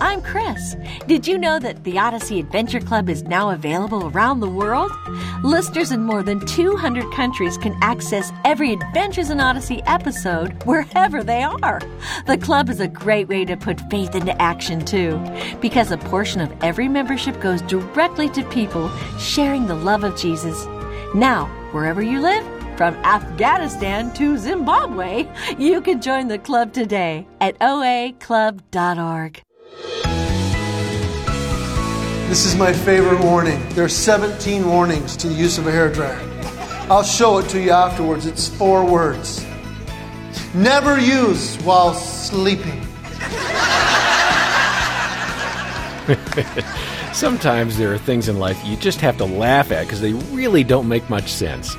I'm Chris. Did you know that the Odyssey Adventure Club is now available around the world? Listeners in more than 200 countries can access every Adventures in Odyssey episode wherever they are. The club is a great way to put faith into action, too, because a portion of every membership goes directly to people sharing the love of Jesus. Now, wherever you live, from Afghanistan to Zimbabwe, you can join the club today at oaclub.org. This is my favorite warning. There are 17 warnings to the use of a hair dryer. I'll show it to you afterwards. It's four words. Never use while sleeping. Sometimes there are things in life you just have to laugh at because they really don't make much sense.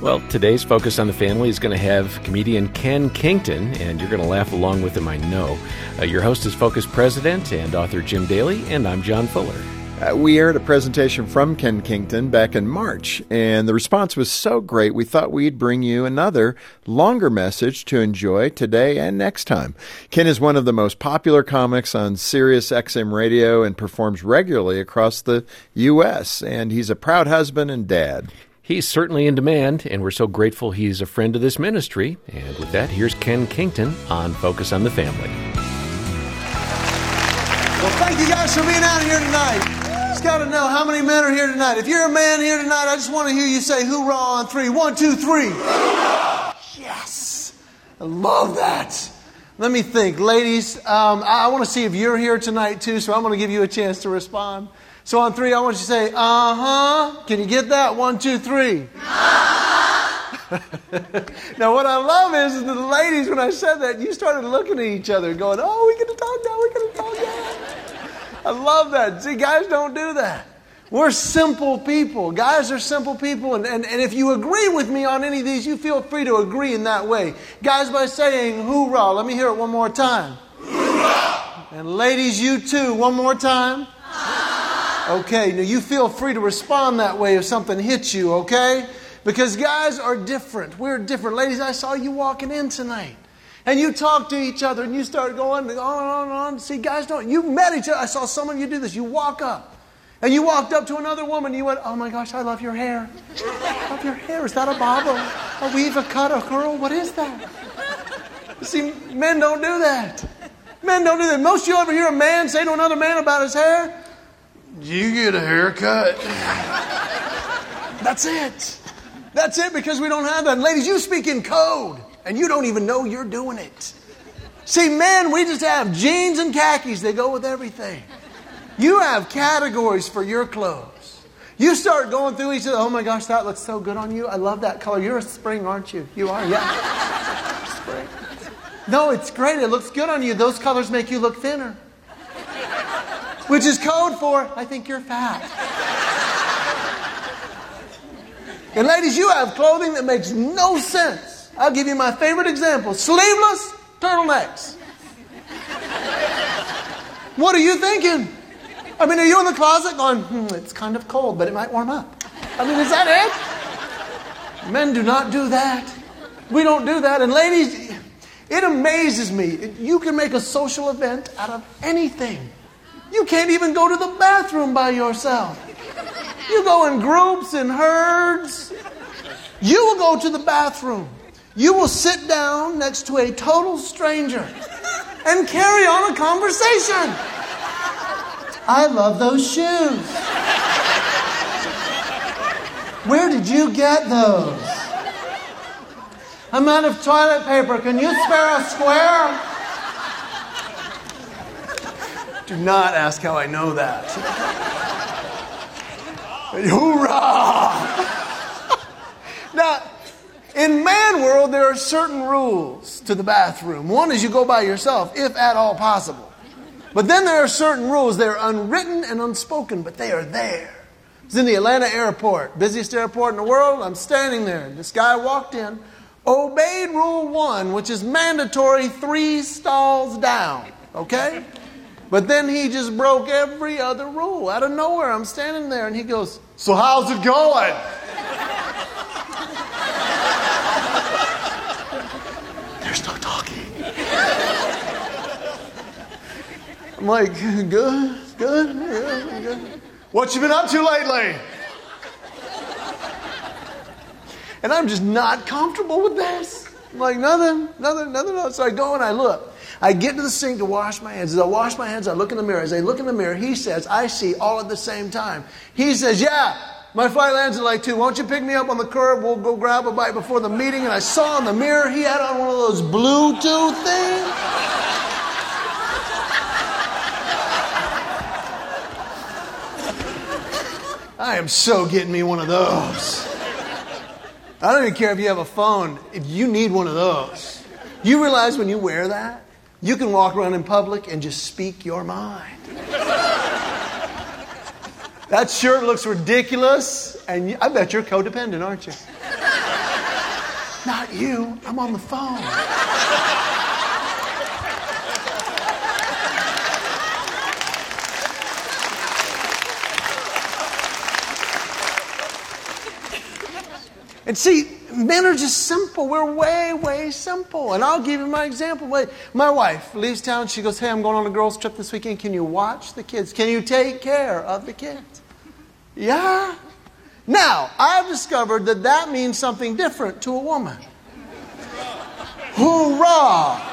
Well, today's Focus on the Family is going to have comedian Ken Kington, and you're going to laugh along with him, I know. Uh, your host is Focus President and author Jim Daly, and I'm John Fuller. Uh, we aired a presentation from Ken Kington back in March, and the response was so great we thought we'd bring you another longer message to enjoy today and next time. Ken is one of the most popular comics on Sirius XM radio and performs regularly across the U.S., and he's a proud husband and dad. He's certainly in demand, and we're so grateful he's a friend of this ministry. And with that, here's Ken Kington on Focus on the Family. Well, thank you guys for being out here tonight. Just got to know how many men are here tonight. If you're a man here tonight, I just want to hear you say hoorah on three. One, two, three. Yes. I love that. Let me think. Ladies, um, I, I want to see if you're here tonight too, so I'm going to give you a chance to respond. So on three, I want you to say, uh huh. Can you get that? One, two, three. now, what I love is, is that the ladies, when I said that, you started looking at each other going, oh, we get to talk now, we get to talk now. I love that. See, guys don't do that. We're simple people. Guys are simple people. And, and, and if you agree with me on any of these, you feel free to agree in that way. Guys, by saying hoorah, let me hear it one more time. Hoorah! And ladies, you too, one more time. Okay, now you feel free to respond that way if something hits you, okay? Because guys are different. We're different. Ladies, I saw you walking in tonight. And you talk to each other and you start going on and on and on. See, guys don't. You met each other. I saw some of you do this. You walk up. And you walked up to another woman and you went, Oh my gosh, I love your hair. I love your hair. Is that a bob, a, a weave, a cut, a curl? What is that? See, men don't do that. Men don't do that. Most of you ever hear a man say to another man about his hair, you get a haircut. That's it. That's it because we don't have that. And ladies, you speak in code and you don't even know you're doing it. See, men, we just have jeans and khakis. They go with everything. You have categories for your clothes. You start going through each other. Oh my gosh, that looks so good on you. I love that color. You're a spring, aren't you? You are, yeah. spring. No, it's great. It looks good on you. Those colors make you look thinner which is code for I think you're fat. and ladies, you have clothing that makes no sense. I'll give you my favorite example sleeveless turtlenecks. What are you thinking? I mean, are you in the closet going, hmm, it's kind of cold, but it might warm up? I mean, is that it? Men do not do that. We don't do that. And ladies, it amazes me. You can make a social event out of anything. You can't even go to the bathroom by yourself. You go in groups and herds. You will go to the bathroom. You will sit down next to a total stranger and carry on a conversation. I love those shoes. Where did you get those? I'm out of toilet paper. Can you spare a square? Do not ask how I know that. Hoorah! now, in man world, there are certain rules to the bathroom. One is you go by yourself, if at all possible. But then there are certain rules. They're unwritten and unspoken, but they are there. It's in the Atlanta airport, busiest airport in the world. I'm standing there. This guy walked in, obeyed rule one, which is mandatory three stalls down. Okay? But then he just broke every other rule. Out of nowhere, I'm standing there and he goes, So how's it going? There's no talking. I'm like, good, good, good, good. What you been up to lately? And I'm just not comfortable with this. I'm like, nothing, nothing, nothing else. So I go and I look. I get to the sink to wash my hands. As I wash my hands, I look in the mirror. As I look in the mirror, he says, I see all at the same time. He says, Yeah, my flight lands at like two. Won't you pick me up on the curb? We'll go grab a bite before the meeting. And I saw in the mirror he had on one of those Bluetooth things. I am so getting me one of those. I don't even care if you have a phone, if you need one of those. You realize when you wear that, you can walk around in public and just speak your mind. that shirt looks ridiculous, and I bet you're codependent, aren't you? Not you, I'm on the phone. And see, men are just simple. We're way, way simple. And I'll give you my example. My wife leaves town. She goes, Hey, I'm going on a girls' trip this weekend. Can you watch the kids? Can you take care of the kids? Yeah. Now, I've discovered that that means something different to a woman. Hoorah!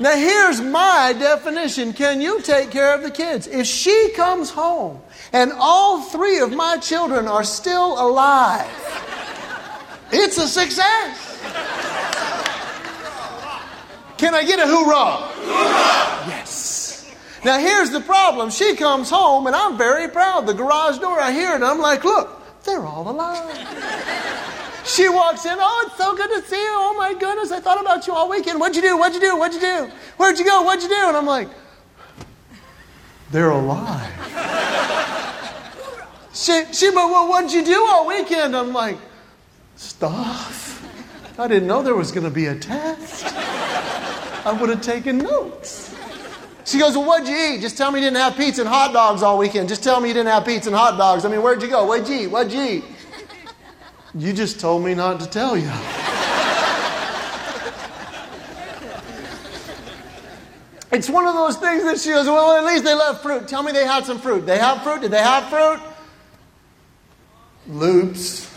Now, here's my definition Can you take care of the kids? If she comes home and all three of my children are still alive, it's a success. Can I get a hoorah? hoorah? Yes. Now, here's the problem. She comes home, and I'm very proud. The garage door, I hear it, and I'm like, look, they're all alive. She walks in, oh, it's so good to see you. Oh, my goodness, I thought about you all weekend. What'd you do? What'd you do? What'd you do? Where'd you go? What'd you do? And I'm like, they're alive. she, she, but well, what'd you do all weekend? I'm like, stuff. I didn't know there was going to be a test. I would have taken notes. She goes, Well, what'd you eat? Just tell me you didn't have pizza and hot dogs all weekend. Just tell me you didn't have pizza and hot dogs. I mean, where'd you go? What'd you eat? What'd you eat? You just told me not to tell you. It's one of those things that she goes, Well, at least they left fruit. Tell me they had some fruit. They have fruit? Did they have fruit? Loops.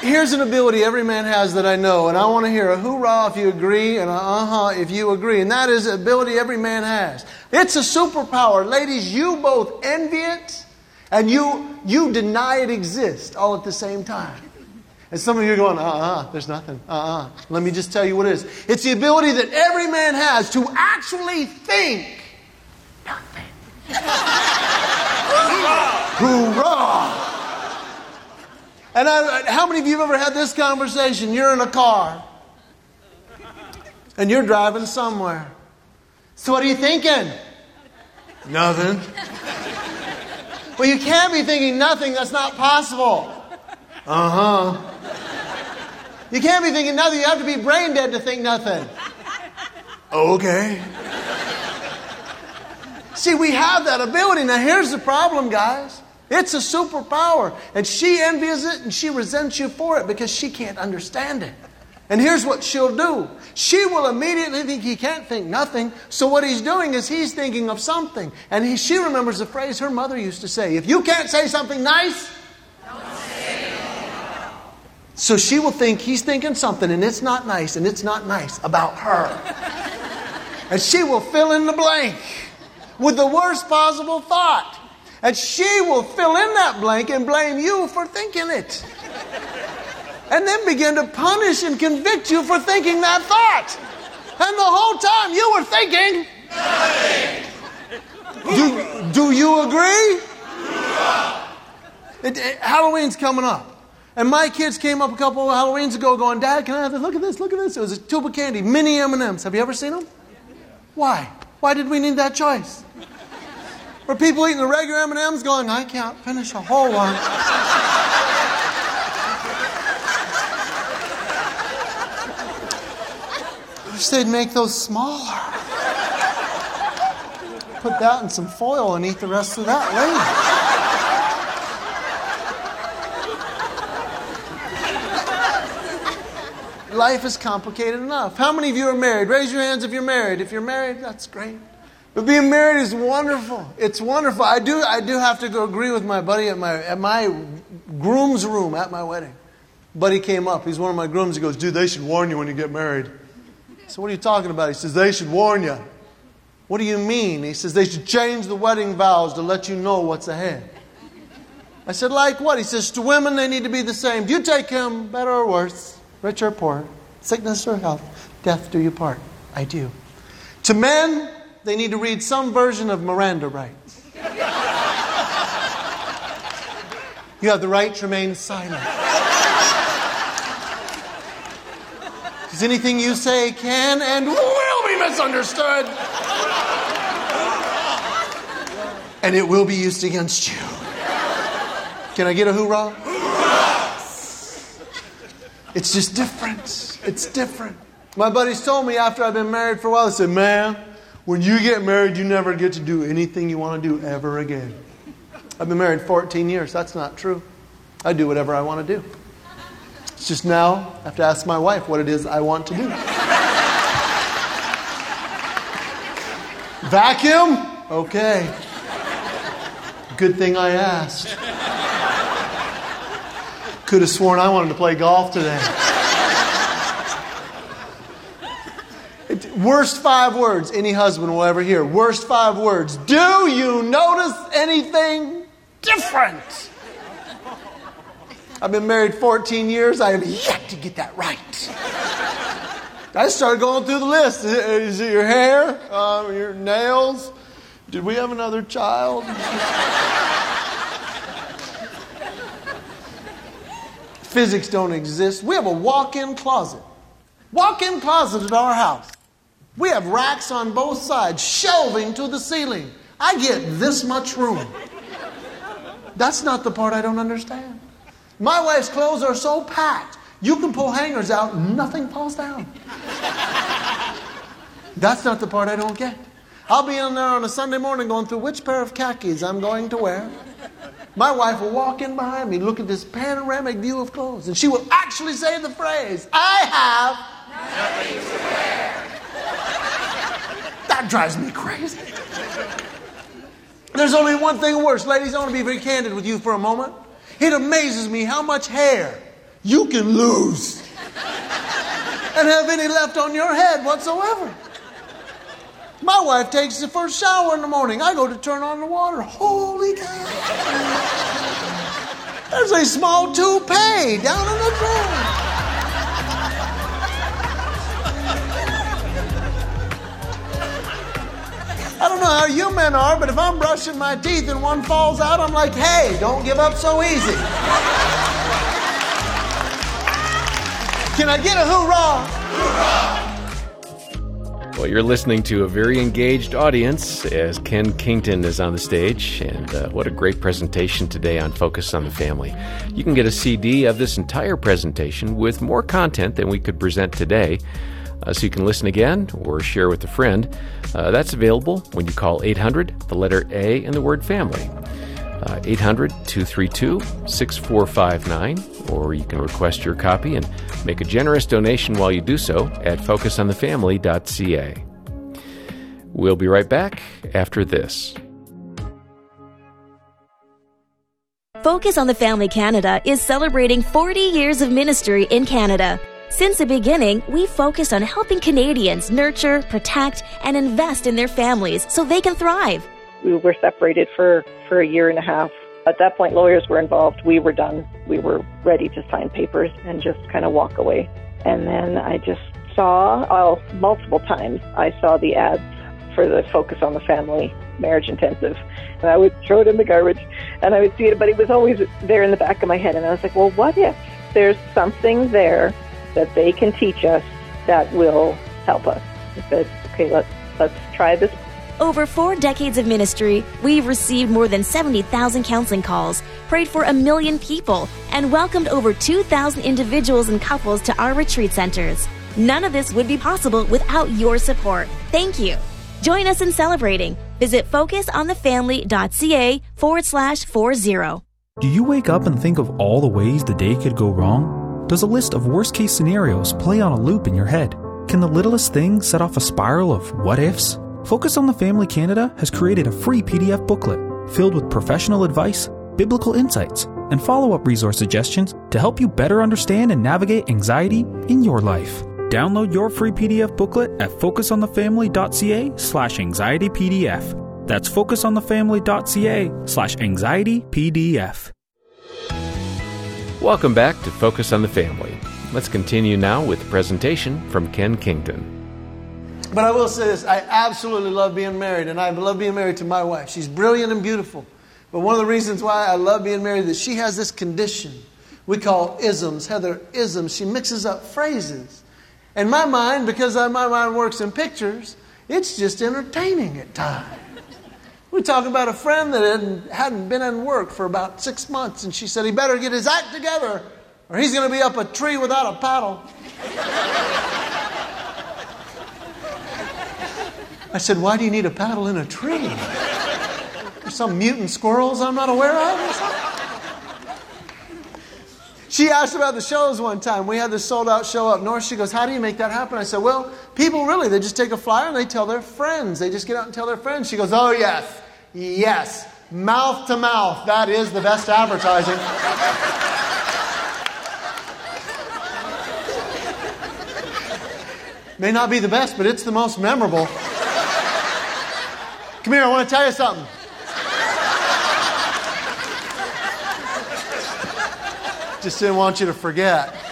Here's an ability every man has that I know, and I want to hear a hoorah if you agree and a uh huh if you agree. And that is an ability every man has. It's a superpower. Ladies, you both envy it and you, you deny it exists all at the same time. And some of you are going, uh uh-uh, there's nothing. Uh uh-uh. uh. Let me just tell you what it is. It's the ability that every man has to actually think nothing. Hoorah! And I, how many of you have ever had this conversation? You're in a car and you're driving somewhere. So, what are you thinking? Nothing. Well, you can't be thinking nothing. That's not possible. Uh huh. You can't be thinking nothing. You have to be brain dead to think nothing. Okay. See, we have that ability. Now, here's the problem, guys. It's a superpower. And she envies it and she resents you for it because she can't understand it. And here's what she'll do she will immediately think he can't think nothing. So, what he's doing is he's thinking of something. And he, she remembers the phrase her mother used to say if you can't say something nice, so she will think he's thinking something and it's not nice and it's not nice about her. and she will fill in the blank with the worst possible thought. And she will fill in that blank and blame you for thinking it. And then begin to punish and convict you for thinking that thought. And the whole time you were thinking. Do, do you agree? It, it, Halloween's coming up. And my kids came up a couple of Halloweens ago going, Dad, can I have this? Look at this, look at this. It was a tube of candy, mini M&Ms. Have you ever seen them? Why? Why did we need that choice? Or people eating the regular M&Ms going, I can't finish a whole one. I wish they'd make those smaller. Put that in some foil and eat the rest of that later. life is complicated enough. How many of you are married? Raise your hands if you're married. If you're married, that's great. But being married is wonderful. It's wonderful. I do, I do have to go agree with my buddy at my, at my groom's room at my wedding. Buddy came up. He's one of my grooms. He goes, Dude, they should warn you when you get married. So, what are you talking about? He says, They should warn you. What do you mean? He says, They should change the wedding vows to let you know what's ahead. I said, Like what? He says, To women, they need to be the same. Do you take him, better or worse, rich or poor, sickness or health, death do you part? I do. To men, they need to read some version of Miranda rights. You have the right to remain silent. Because anything you say can and will be misunderstood. And it will be used against you. Can I get a hoorah? It's just different. It's different. My buddies told me after I've been married for a while, they said, Man, when you get married, you never get to do anything you want to do ever again. I've been married 14 years. That's not true. I do whatever I want to do. It's just now I have to ask my wife what it is I want to do. Vacuum? Okay. Good thing I asked. Could have sworn I wanted to play golf today. Worst five words any husband will ever hear. Worst five words. Do you notice anything different? I've been married 14 years. I have yet to get that right. I started going through the list. Is it your hair? Uh, your nails? Did we have another child? Physics don't exist. We have a walk in closet. Walk in closet at our house. We have racks on both sides, shelving to the ceiling. I get this much room. That's not the part I don't understand. My wife's clothes are so packed, you can pull hangers out, nothing falls down. That's not the part I don't get. I'll be in there on a Sunday morning going through which pair of khakis I'm going to wear. My wife will walk in behind me, look at this panoramic view of clothes, and she will actually say the phrase, I have nothing to wear. Drives me crazy. There's only one thing worse. Ladies, I want to be very candid with you for a moment. It amazes me how much hair you can lose and have any left on your head whatsoever. My wife takes the first shower in the morning. I go to turn on the water. Holy cow. There's a small toupee down in the drawer. I don't know how you men are, but if I'm brushing my teeth and one falls out, I'm like, hey, don't give up so easy. Can I get a hoorah? Well, you're listening to a very engaged audience as Ken Kington is on the stage, and uh, what a great presentation today on Focus on the Family. You can get a CD of this entire presentation with more content than we could present today uh, so you can listen again or share with a friend. Uh, that's available when you call 800, the letter A, and the word family. Uh, 800 232 6459, or you can request your copy and make a generous donation while you do so at focusonthefamily.ca. We'll be right back after this. Focus on the Family Canada is celebrating 40 years of ministry in Canada. Since the beginning, we focused on helping Canadians nurture, protect, and invest in their families so they can thrive. We were separated for, for a year and a half. At that point, lawyers were involved. We were done. We were ready to sign papers and just kind of walk away. And then I just saw, well, multiple times, I saw the ads for the Focus on the Family marriage intensive. And I would throw it in the garbage and I would see it, but it was always there in the back of my head. And I was like, well, what if there's something there that they can teach us that will help us. I said, okay, let's, let's try this. Over four decades of ministry, we've received more than 70,000 counseling calls, prayed for a million people, and welcomed over 2,000 individuals and couples to our retreat centers. None of this would be possible without your support. Thank you. Join us in celebrating. Visit focusonthefamily.ca forward slash 40. Do you wake up and think of all the ways the day could go wrong? Does a list of worst case scenarios play on a loop in your head? Can the littlest thing set off a spiral of what ifs? Focus on the Family Canada has created a free PDF booklet filled with professional advice, biblical insights, and follow up resource suggestions to help you better understand and navigate anxiety in your life. Download your free PDF booklet at focusonthefamily.ca slash anxietypdf. That's focusonthefamily.ca slash anxietypdf. Welcome back to Focus on the Family. Let's continue now with the presentation from Ken Kington. But I will say this I absolutely love being married, and I love being married to my wife. She's brilliant and beautiful. But one of the reasons why I love being married is she has this condition we call isms. Heather, isms. She mixes up phrases. And my mind, because my mind works in pictures, it's just entertaining at times. We talk about a friend that hadn't, hadn't been in work for about six months, and she said he better get his act together or he's going to be up a tree without a paddle. I said, Why do you need a paddle in a tree? There's some mutant squirrels I'm not aware of? She asked about the shows one time. We had this sold out show up north. She goes, How do you make that happen? I said, Well, people really, they just take a flyer and they tell their friends. They just get out and tell their friends. She goes, Oh, yes, yes. Mouth to mouth. That is the best advertising. May not be the best, but it's the most memorable. Come here, I want to tell you something. Just didn't want you to forget.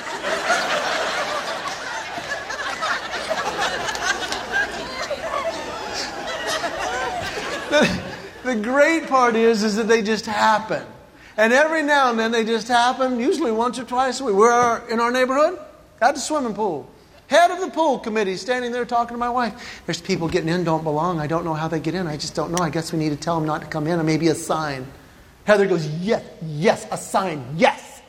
The, great part is, is that they just happen. And every now and then they just happen, usually once or twice a week. We're uh, in our neighborhood, at the swimming pool. Head of the pool committee standing there talking to my wife. There's people getting in, don't belong. I don't know how they get in. I just don't know. I guess we need to tell them not to come in, or maybe a sign. Heather goes, Yes, yes, a sign, yes.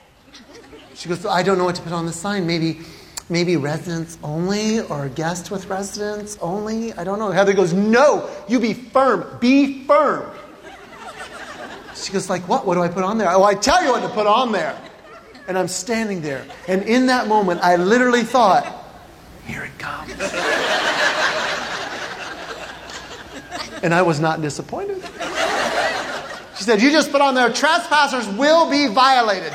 She goes, I don't know what to put on the sign. Maybe, maybe residents only, or guests with residents only. I don't know. Heather goes, No, you be firm. Be firm. She goes, like, what? What do I put on there? Oh, I tell you what to put on there. And I'm standing there. And in that moment, I literally thought, here it comes. and I was not disappointed. She said, You just put on there, trespassers will be violated.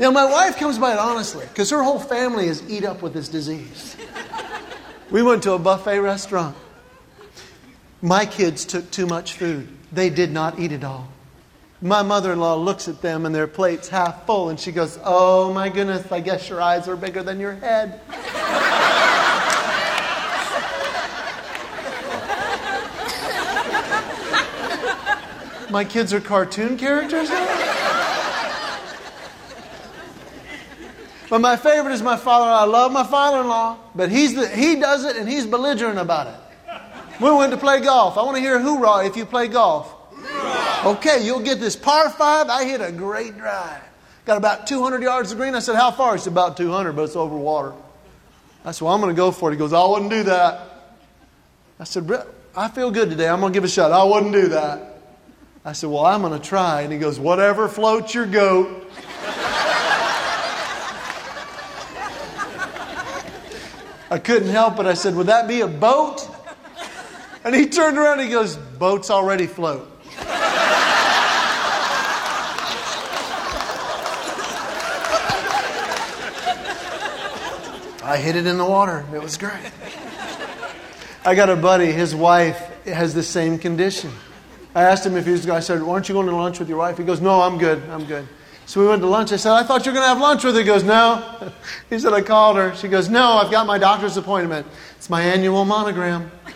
Now, my wife comes by it honestly because her whole family is eat up with this disease. We went to a buffet restaurant. My kids took too much food. They did not eat it all. My mother in law looks at them and their plate's half full and she goes, Oh my goodness, I guess your eyes are bigger than your head. my kids are cartoon characters now? But my favorite is my father. I love my father-in-law, but he's the, he does it and he's belligerent about it. We went to play golf. I want to hear a hoorah if you play golf. Okay, you'll get this par five. I hit a great drive. Got about 200 yards of green. I said, How far? Said, About 200, but it's over water. I said, Well, I'm going to go for it. He goes, I wouldn't do that. I said, I feel good today. I'm going to give it a shot. I wouldn't do that. I said, Well, I'm going to try. And he goes, Whatever floats your goat. I couldn't help it. I said, Would that be a boat? And he turned around and he goes, Boats already float. I hit it in the water. It was great. I got a buddy, his wife has the same condition. I asked him if he was I said, Aren't you going to lunch with your wife? He goes, No, I'm good. I'm good. So we went to lunch. I said, I thought you were going to have lunch with her. He goes, No. He said, I called her. She goes, No, I've got my doctor's appointment. It's my annual monogram. he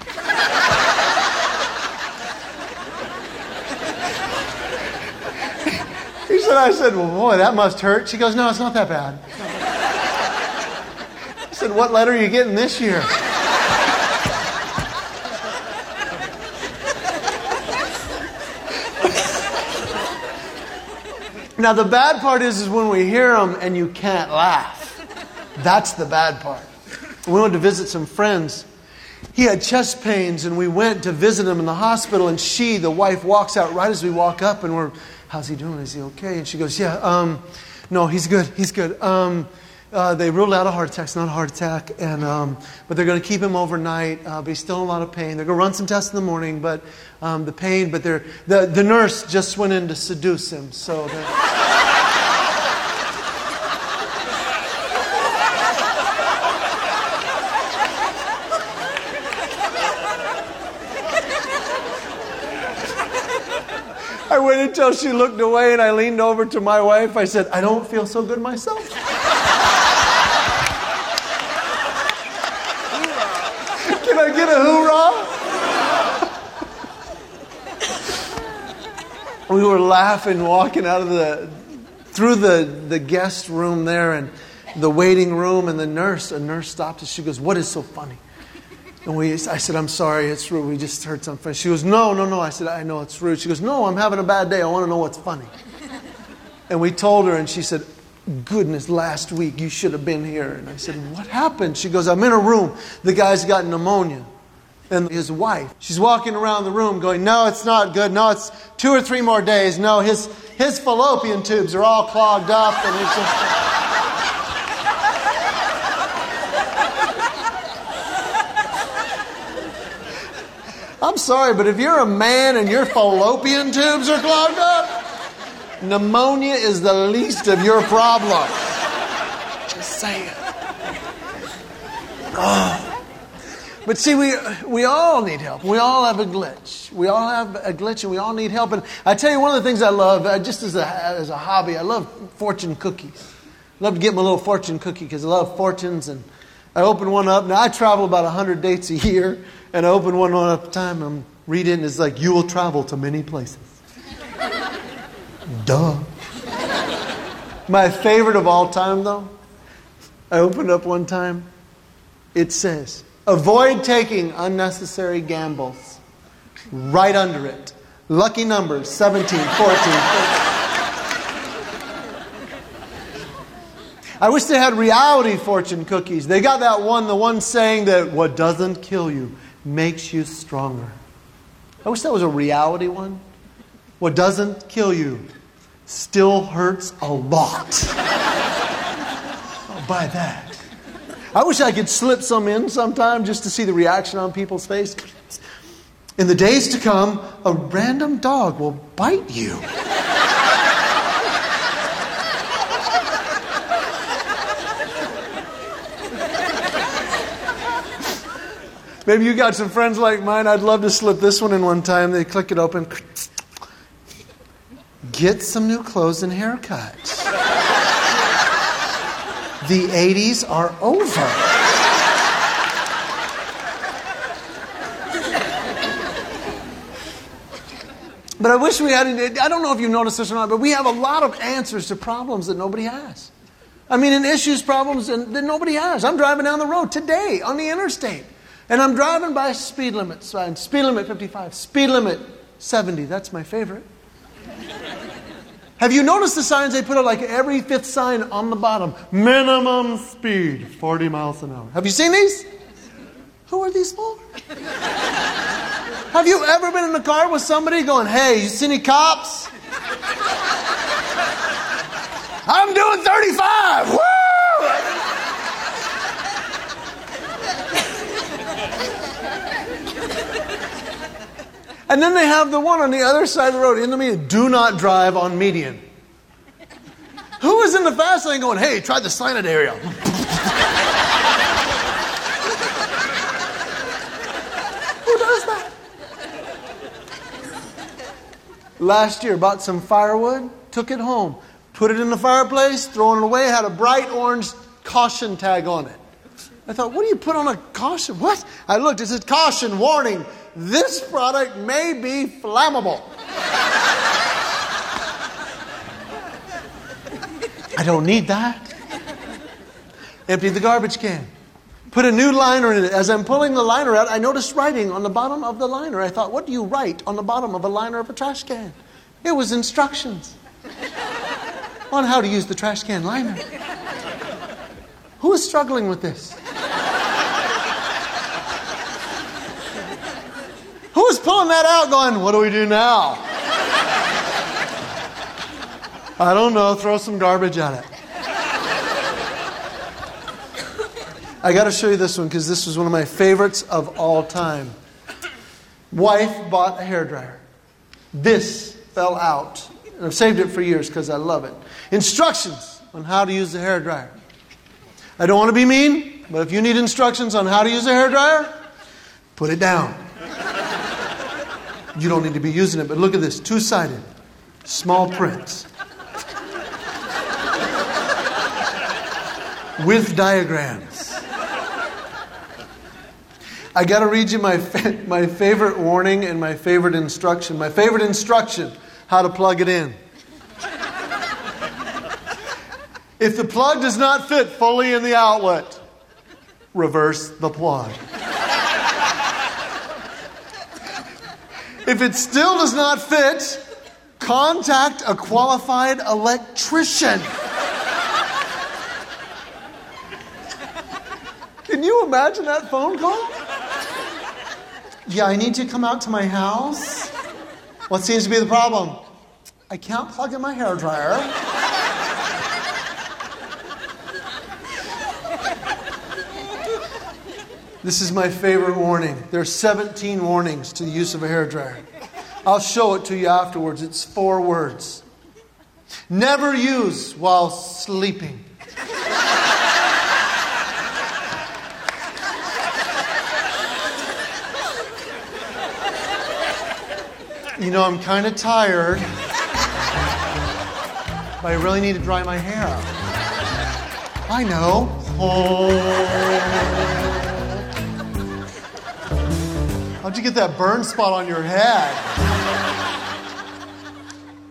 said, I said, Well, boy, that must hurt. She goes, No, it's not that bad. I said, What letter are you getting this year? Now, the bad part is, is when we hear them and you can't laugh. That's the bad part. We went to visit some friends. He had chest pains, and we went to visit him in the hospital. And she, the wife, walks out right as we walk up, and we're, How's he doing? Is he okay? And she goes, Yeah, um, no, he's good. He's good. Um, uh, they ruled out a heart attack. It's not a heart attack, and um, but they're going to keep him overnight. Uh, but he's still in a lot of pain. They're going to run some tests in the morning, but um, the pain. But they're, the the nurse just went in to seduce him. So. I waited until she looked away and I leaned over to my wife. I said, I don't feel so good myself. Can I get a hoorah? We were laughing walking out of the through the, the guest room there and the waiting room and the nurse a nurse stopped us she goes what is so funny and we, I said, I'm sorry, it's rude. We just heard something. Funny. She goes, No, no, no. I said, I know it's rude. She goes, No, I'm having a bad day. I want to know what's funny. And we told her, and she said, Goodness, last week you should have been here. And I said, What happened? She goes, I'm in a room. The guy's got pneumonia. And his wife, she's walking around the room going, No, it's not good. No, it's two or three more days. No, his, his fallopian tubes are all clogged up. And it's just. I'm sorry, but if you're a man and your fallopian tubes are clogged up, pneumonia is the least of your problem. Just saying. Oh. But see, we, we all need help. We all have a glitch. We all have a glitch and we all need help. And I tell you, one of the things I love, uh, just as a, as a hobby, I love fortune cookies. I love to get my little fortune cookie because I love fortunes. And I open one up. Now, I travel about 100 dates a year. And I open one one at a time. I'm reading, and it's like, You will travel to many places. Duh. My favorite of all time, though, I opened up one time. It says, Avoid taking unnecessary gambles. Right under it. Lucky numbers 17, 14, 15. I wish they had reality fortune cookies. They got that one, the one saying that what doesn't kill you makes you stronger. I wish that was a reality one. What doesn't kill you still hurts a lot. I'll buy that. I wish I could slip some in sometime just to see the reaction on people's face. In the days to come, a random dog will bite you. Maybe you got some friends like mine. I'd love to slip this one in one time. They click it open. Get some new clothes and haircuts. The 80s are over. But I wish we had, I don't know if you've noticed this or not, but we have a lot of answers to problems that nobody has. I mean, in issues, problems that nobody has. I'm driving down the road today on the interstate. And I'm driving by speed limit sign. Speed limit 55. Speed limit 70. That's my favorite. Have you noticed the signs they put up like every fifth sign on the bottom? Minimum speed 40 miles an hour. Have you seen these? Who are these for? Have you ever been in a car with somebody going, hey, you see any cops? I'm doing 35. Woo! And then they have the one on the other side of the road in the median. Do not drive on median. Who is in the fast lane going, hey, try the silent area? Who does that? Last year, bought some firewood, took it home, put it in the fireplace, throwing it away, had a bright orange caution tag on it. I thought, what do you put on a caution? What? I looked, it said caution, warning, this product may be flammable. I don't need that. Empty the garbage can. Put a new liner in it. As I'm pulling the liner out, I noticed writing on the bottom of the liner. I thought, what do you write on the bottom of a liner of a trash can? It was instructions on how to use the trash can liner. Who is struggling with this? Who is pulling that out going, what do we do now? I don't know, throw some garbage at it. I got to show you this one because this was one of my favorites of all time. Wife bought a hair dryer. This fell out. I've saved it for years because I love it. Instructions on how to use the hair dryer. I don't want to be mean, but if you need instructions on how to use a hair dryer, put it down. You don't need to be using it, but look at this two sided, small print. With diagrams. I got to read you my, fa- my favorite warning and my favorite instruction. My favorite instruction how to plug it in. If the plug does not fit fully in the outlet, reverse the plug. If it still does not fit, contact a qualified electrician. Can you imagine that phone call? Yeah, I need to come out to my house. What seems to be the problem? I can't plug in my hair dryer. This is my favorite warning. There are 17 warnings to the use of a hair dryer. I'll show it to you afterwards. It's four words. Never use while sleeping. You know, I'm kind of tired, but I really need to dry my hair. I know. How'd you get that burn spot on your head?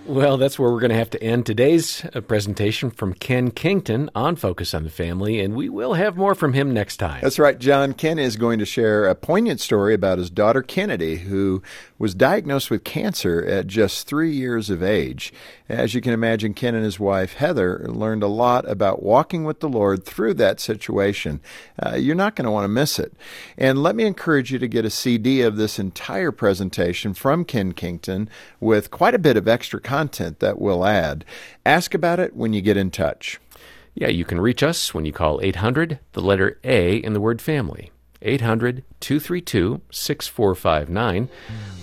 Well, that's where we're going to have to end today's uh, presentation from Ken Kington on Focus on the Family, and we will have more from him next time. That's right. John Ken is going to share a poignant story about his daughter Kennedy, who was diagnosed with cancer at just three years of age. As you can imagine, Ken and his wife Heather learned a lot about walking with the Lord through that situation. Uh, you're not going to want to miss it. And let me encourage you to get a CD of this entire presentation from Ken Kington with quite a bit of extra content that we'll add. Ask about it when you get in touch. Yeah, you can reach us when you call 800, the letter A in the word family. 800 232 6459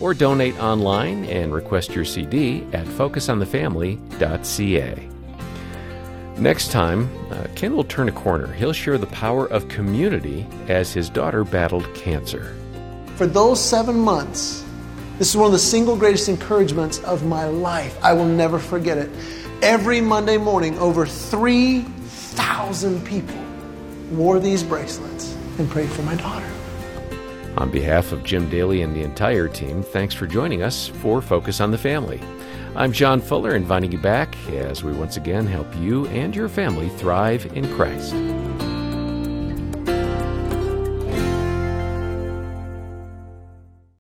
or donate online and request your CD at focusonthefamily.ca. Next time, uh, Ken will turn a corner. He'll share the power of community as his daughter battled cancer. For those seven months, this is one of the single greatest encouragements of my life. I will never forget it. Every Monday morning, over 3,000 people wore these bracelets and prayed for my daughter. On behalf of Jim Daly and the entire team, thanks for joining us for Focus on the Family. I'm John Fuller, inviting you back as we once again help you and your family thrive in Christ.